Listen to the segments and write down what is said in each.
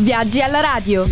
Viaggi alla radio.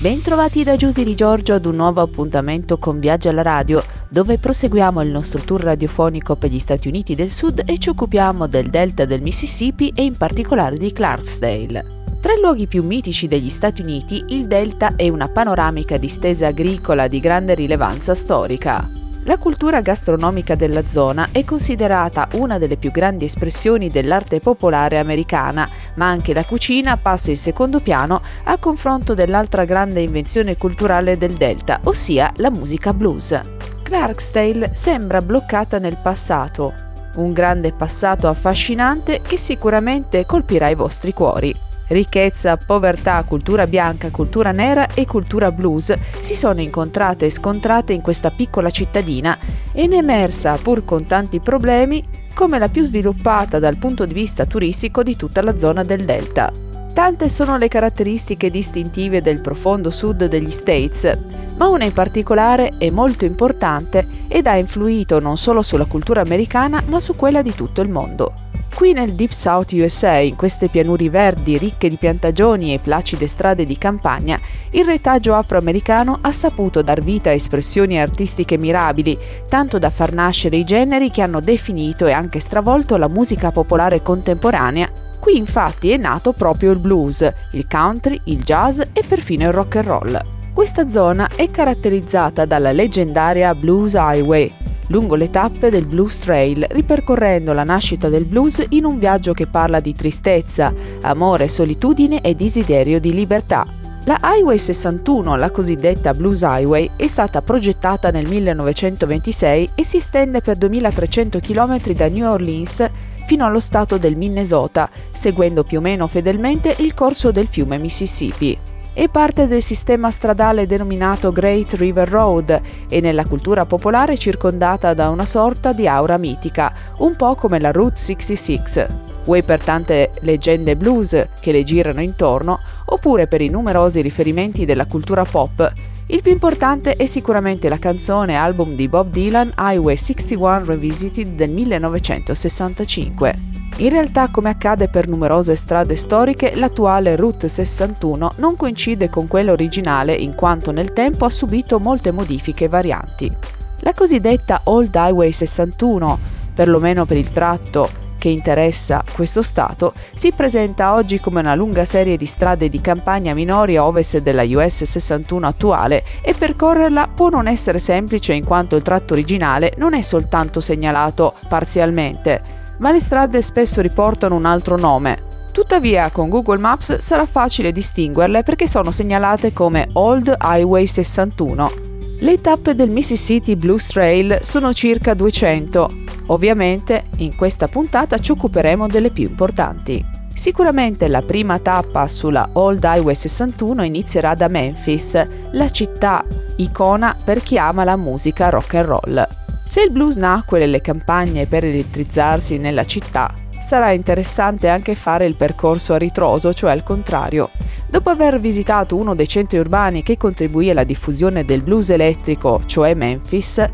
Bentrovati da Giusy di Giorgio ad un nuovo appuntamento con Viaggi alla radio, dove proseguiamo il nostro tour radiofonico per gli Stati Uniti del Sud e ci occupiamo del delta del Mississippi e in particolare di Clarksdale. Tra i luoghi più mitici degli Stati Uniti, il delta è una panoramica distesa agricola di grande rilevanza storica. La cultura gastronomica della zona è considerata una delle più grandi espressioni dell'arte popolare americana, ma anche la cucina passa in secondo piano a confronto dell'altra grande invenzione culturale del Delta, ossia la musica blues. Clarksdale sembra bloccata nel passato, un grande passato affascinante che sicuramente colpirà i vostri cuori. Ricchezza, povertà, cultura bianca, cultura nera e cultura blues si sono incontrate e scontrate in questa piccola cittadina e ne è emersa, pur con tanti problemi, come la più sviluppata dal punto di vista turistico di tutta la zona del Delta. Tante sono le caratteristiche distintive del profondo sud degli States, ma una in particolare è molto importante ed ha influito non solo sulla cultura americana ma su quella di tutto il mondo. Qui nel Deep South USA, in queste pianuri verdi ricche di piantagioni e placide strade di campagna, il retaggio afroamericano ha saputo dar vita a espressioni artistiche mirabili, tanto da far nascere i generi che hanno definito e anche stravolto la musica popolare contemporanea. Qui infatti è nato proprio il blues, il country, il jazz e perfino il rock and roll. Questa zona è caratterizzata dalla leggendaria Blues Highway, lungo le tappe del Blues Trail, ripercorrendo la nascita del blues in un viaggio che parla di tristezza, amore, solitudine e desiderio di libertà. La Highway 61, la cosiddetta Blues Highway, è stata progettata nel 1926 e si estende per 2300 km da New Orleans fino allo stato del Minnesota, seguendo più o meno fedelmente il corso del fiume Mississippi è parte del sistema stradale denominato Great River Road e nella cultura popolare circondata da una sorta di aura mitica, un po' come la Route 66. Vuoi per tante leggende blues che le girano intorno, oppure per i numerosi riferimenti della cultura pop, il più importante è sicuramente la canzone album di Bob Dylan Highway 61 Revisited del 1965. In realtà, come accade per numerose strade storiche, l'attuale Route 61 non coincide con quella originale in quanto nel tempo ha subito molte modifiche e varianti. La cosiddetta Old Highway 61, perlomeno per il tratto che interessa questo Stato, si presenta oggi come una lunga serie di strade di campagna minori a ovest della US 61 attuale e percorrerla può non essere semplice in quanto il tratto originale non è soltanto segnalato parzialmente, ma le strade spesso riportano un altro nome. Tuttavia con Google Maps sarà facile distinguerle perché sono segnalate come Old Highway 61. Le tappe del Mississippi Blues Trail sono circa 200. Ovviamente in questa puntata ci occuperemo delle più importanti. Sicuramente la prima tappa sulla Old Highway 61 inizierà da Memphis, la città icona per chi ama la musica rock and roll. Se il blues nacque nelle campagne per elettrizzarsi nella città, sarà interessante anche fare il percorso a ritroso, cioè al contrario. Dopo aver visitato uno dei centri urbani che contribuì alla diffusione del blues elettrico, cioè Memphis,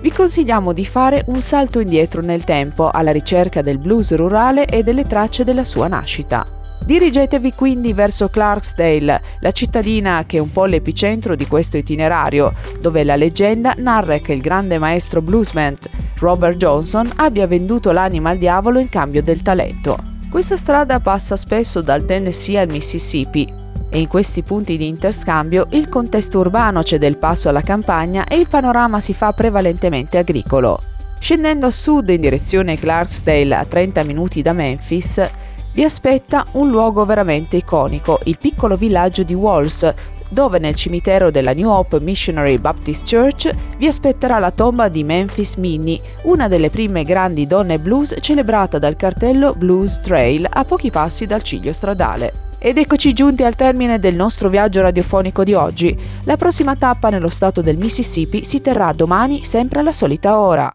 vi consigliamo di fare un salto indietro nel tempo alla ricerca del blues rurale e delle tracce della sua nascita. Dirigetevi quindi verso Clarksdale, la cittadina che è un po' l'epicentro di questo itinerario, dove la leggenda narra che il grande maestro bluesman Robert Johnson abbia venduto l'anima al diavolo in cambio del talento. Questa strada passa spesso dal Tennessee al Mississippi e in questi punti di interscambio il contesto urbano cede il passo alla campagna e il panorama si fa prevalentemente agricolo. Scendendo a sud in direzione Clarksdale a 30 minuti da Memphis, vi aspetta un luogo veramente iconico, il piccolo villaggio di Walls, dove nel cimitero della New Hope Missionary Baptist Church vi aspetterà la tomba di Memphis Minnie, una delle prime grandi donne blues celebrata dal cartello Blues Trail a pochi passi dal ciglio stradale. Ed eccoci giunti al termine del nostro viaggio radiofonico di oggi. La prossima tappa nello stato del Mississippi si terrà domani sempre alla solita ora.